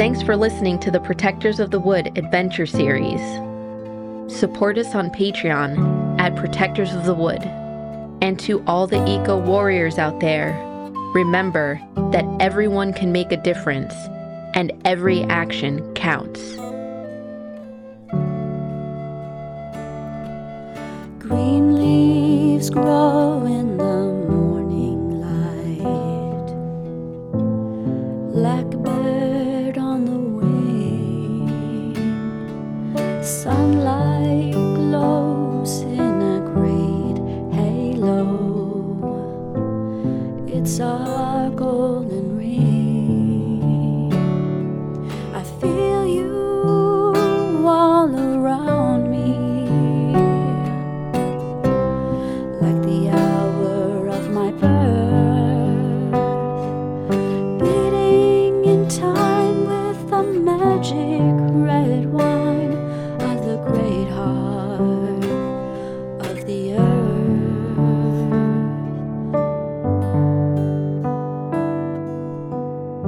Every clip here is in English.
Thanks for listening to the Protectors of the Wood adventure series. Support us on Patreon at Protectors of the Wood. And to all the eco warriors out there, remember that everyone can make a difference and every action counts. Green leaves grow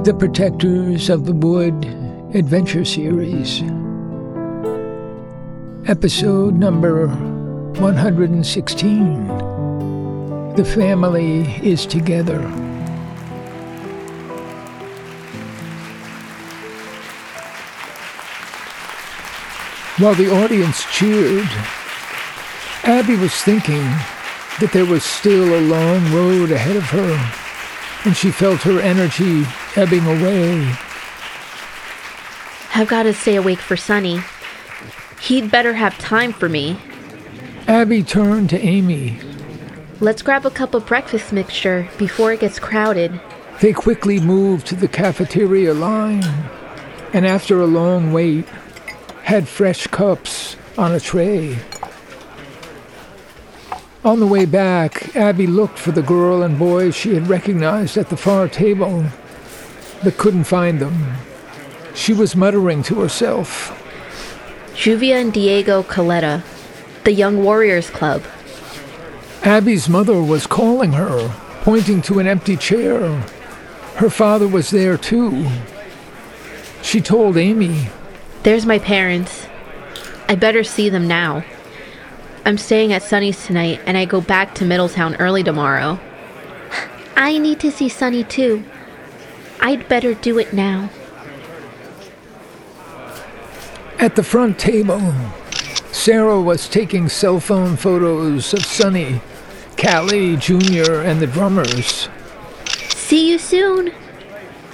The Protectors of the Wood Adventure Series. Episode number 116. The family is together. While the audience cheered, Abby was thinking that there was still a long road ahead of her, and she felt her energy ebbing away. I've got to stay awake for Sonny. He'd better have time for me. Abby turned to Amy. Let's grab a cup of breakfast mixture before it gets crowded. They quickly moved to the cafeteria line, and after a long wait, had fresh cups on a tray. On the way back, Abby looked for the girl and boy she had recognized at the far table, but couldn't find them. She was muttering to herself. Juvia and Diego Coletta, the Young Warriors Club. Abby's mother was calling her, pointing to an empty chair. Her father was there too. She told Amy, There's my parents. I better see them now. I'm staying at Sonny's tonight and I go back to Middletown early tomorrow. I need to see Sunny too. I'd better do it now. At the front table, Sarah was taking cell phone photos of Sonny, Callie Jr., and the drummers. See you soon.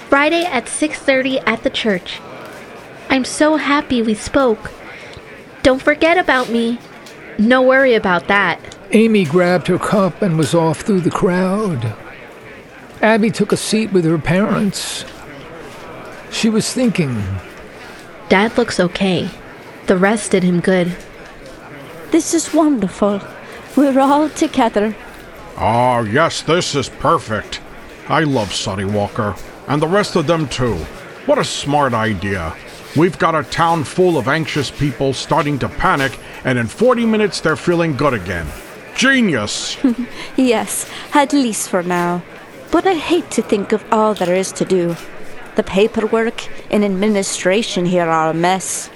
Friday at 6:30 at the church. I'm so happy we spoke. Don't forget about me. No worry about that. Amy grabbed her cup and was off through the crowd. Abby took a seat with her parents. She was thinking, Dad looks okay. The rest did him good. This is wonderful. We're all together. Oh, yes, this is perfect. I love Sonny Walker, and the rest of them too. What a smart idea. We've got a town full of anxious people starting to panic, and in 40 minutes they're feeling good again. Genius! Yes, at least for now. But I hate to think of all there is to do. The paperwork and administration here are a mess.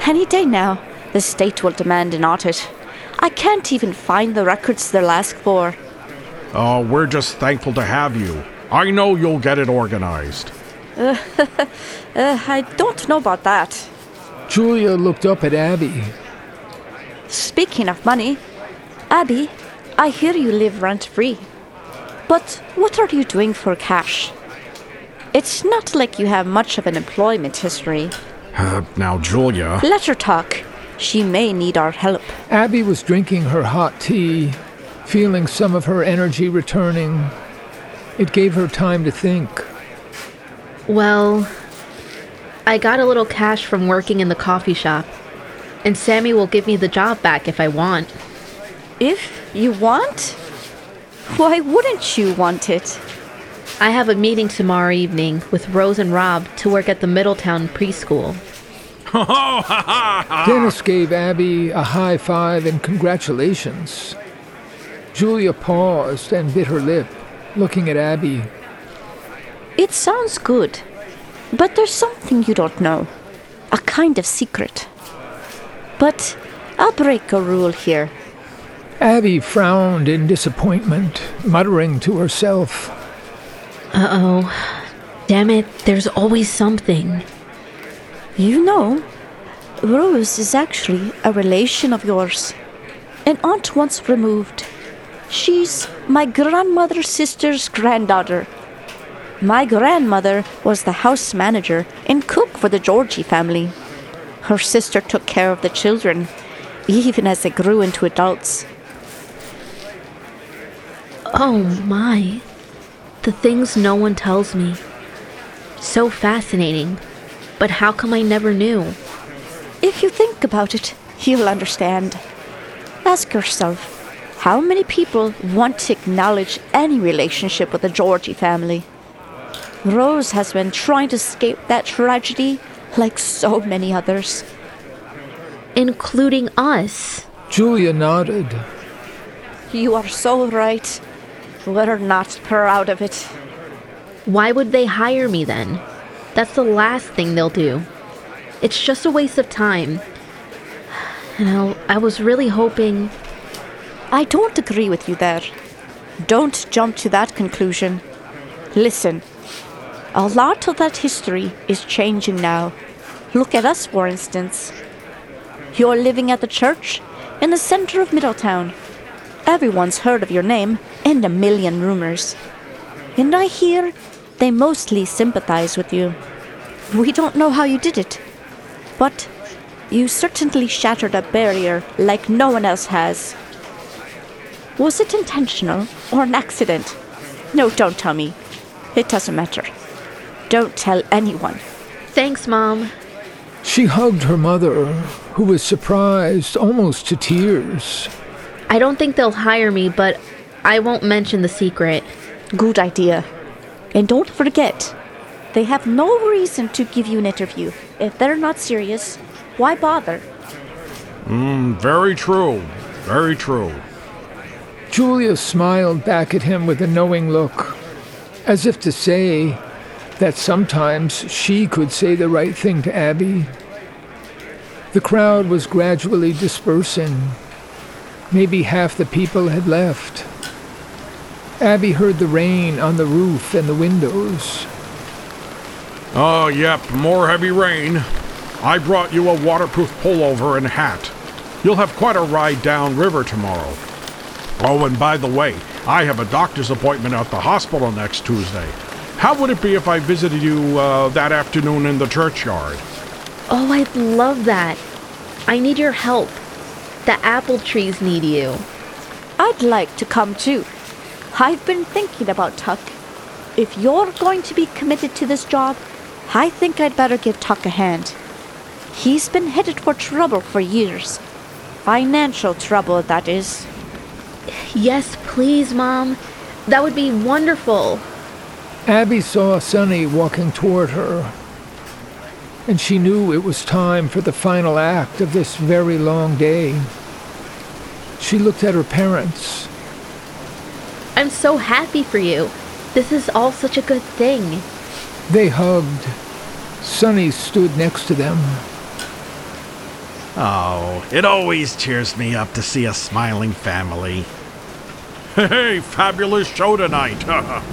Any day now, the state will demand an audit. I can't even find the records they'll ask for. Oh, we're just thankful to have you. I know you'll get it organized. Uh, I don't know about that. Julia looked up at Abby. Speaking of money, Abby, I hear you live rent free. But what are you doing for cash? It's not like you have much of an employment history. Uh, now, Julia. Let her talk. She may need our help. Abby was drinking her hot tea, feeling some of her energy returning. It gave her time to think. Well, I got a little cash from working in the coffee shop, and Sammy will give me the job back if I want. If you want? Why wouldn't you want it? I have a meeting tomorrow evening with Rose and Rob to work at the Middletown preschool. Dennis gave Abby a high five and congratulations. Julia paused and bit her lip, looking at Abby. It sounds good. But there's something you don't know. A kind of secret. But I'll break a rule here. Abby frowned in disappointment, muttering to herself. Uh oh. Damn it, there's always something. You know, Rose is actually a relation of yours. An aunt once removed. She's my grandmother's sister's granddaughter. My grandmother was the house manager and cook for the Georgie family. Her sister took care of the children, even as they grew into adults. Oh my. The things no one tells me. So fascinating. But how come I never knew? If you think about it, you'll understand. Ask yourself how many people want to acknowledge any relationship with the Georgie family? Rose has been trying to escape that tragedy like so many others. Including us. Julia nodded. You are so right. We're not proud of it. Why would they hire me then? That's the last thing they'll do. It's just a waste of time. And I, I was really hoping. I don't agree with you there. Don't jump to that conclusion. Listen, a lot of that history is changing now. Look at us, for instance. You're living at the church in the center of Middletown. Everyone's heard of your name and a million rumors. And I hear they mostly sympathize with you. We don't know how you did it, but you certainly shattered a barrier like no one else has. Was it intentional or an accident? No, don't tell me. It doesn't matter. Don't tell anyone. Thanks, Mom. She hugged her mother, who was surprised almost to tears. I don't think they'll hire me, but I won't mention the secret. Good idea. And don't forget, they have no reason to give you an interview. If they're not serious, why bother? Mm, very true. Very true. Julia smiled back at him with a knowing look, as if to say that sometimes she could say the right thing to Abby. The crowd was gradually dispersing. Maybe half the people had left. Abby heard the rain on the roof and the windows. Oh, yep, more heavy rain. I brought you a waterproof pullover and hat. You'll have quite a ride down river tomorrow. Oh, and by the way, I have a doctor's appointment at the hospital next Tuesday. How would it be if I visited you uh, that afternoon in the churchyard? Oh, I'd love that. I need your help. The apple trees need you. I'd like to come too. I've been thinking about Tuck. If you're going to be committed to this job, I think I'd better give Tuck a hand. He's been headed for trouble for years. Financial trouble, that is. Yes, please, Mom. That would be wonderful. Abby saw Sonny walking toward her, and she knew it was time for the final act of this very long day. She looked at her parents. I'm so happy for you. This is all such a good thing. They hugged. Sonny stood next to them. Oh, it always cheers me up to see a smiling family. Hey, fabulous show tonight.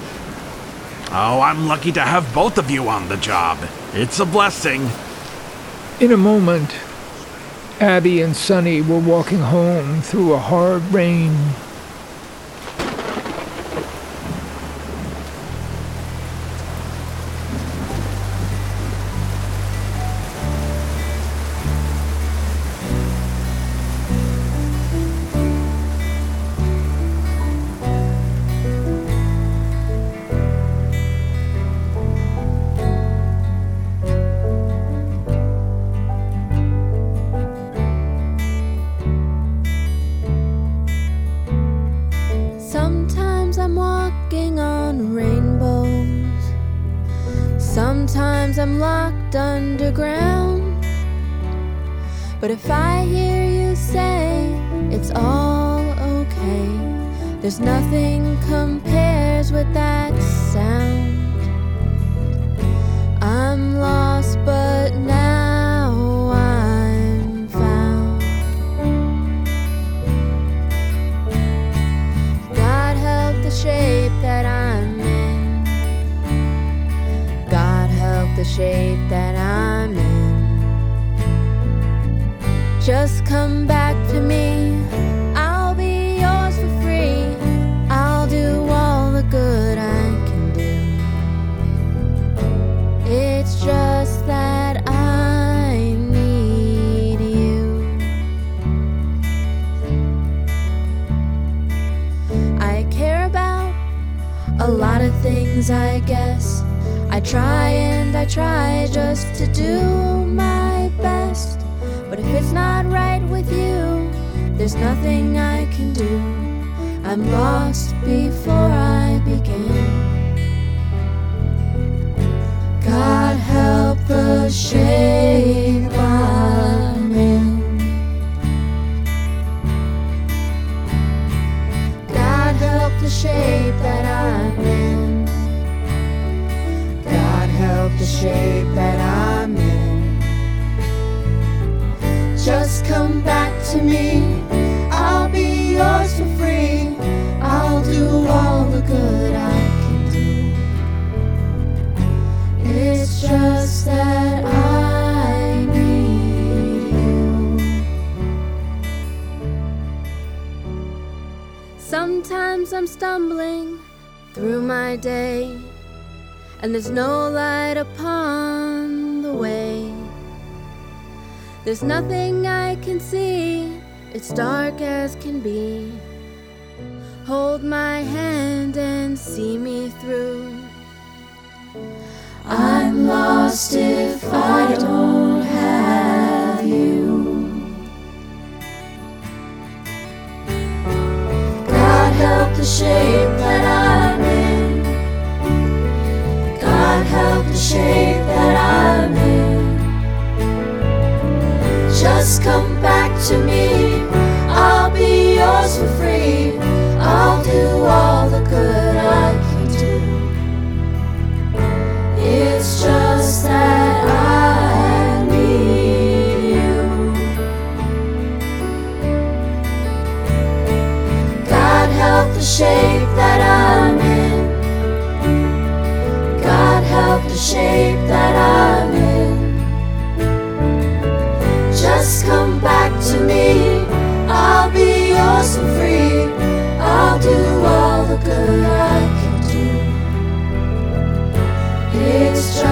Oh, I'm lucky to have both of you on the job. It's a blessing. In a moment, Abby and Sonny were walking home through a hard rain. Sometimes I'm locked underground. But if I hear you say it's all okay, there's nothing compares with that sound. I'm shape nothing I can do. I'm lost before I begin. God help the shape I'm in. God help the shape that I'm in. God help the shape that I'm in. Just come back to me. I'm stumbling through my day, and there's no light upon the way. There's nothing I can see, it's dark as can be. Hold my hand and see me through. I'm lost if I don't the shape that I'm in. God help the shape that I'm in. Just come back to me. I'll be yours for free. I'll do all Just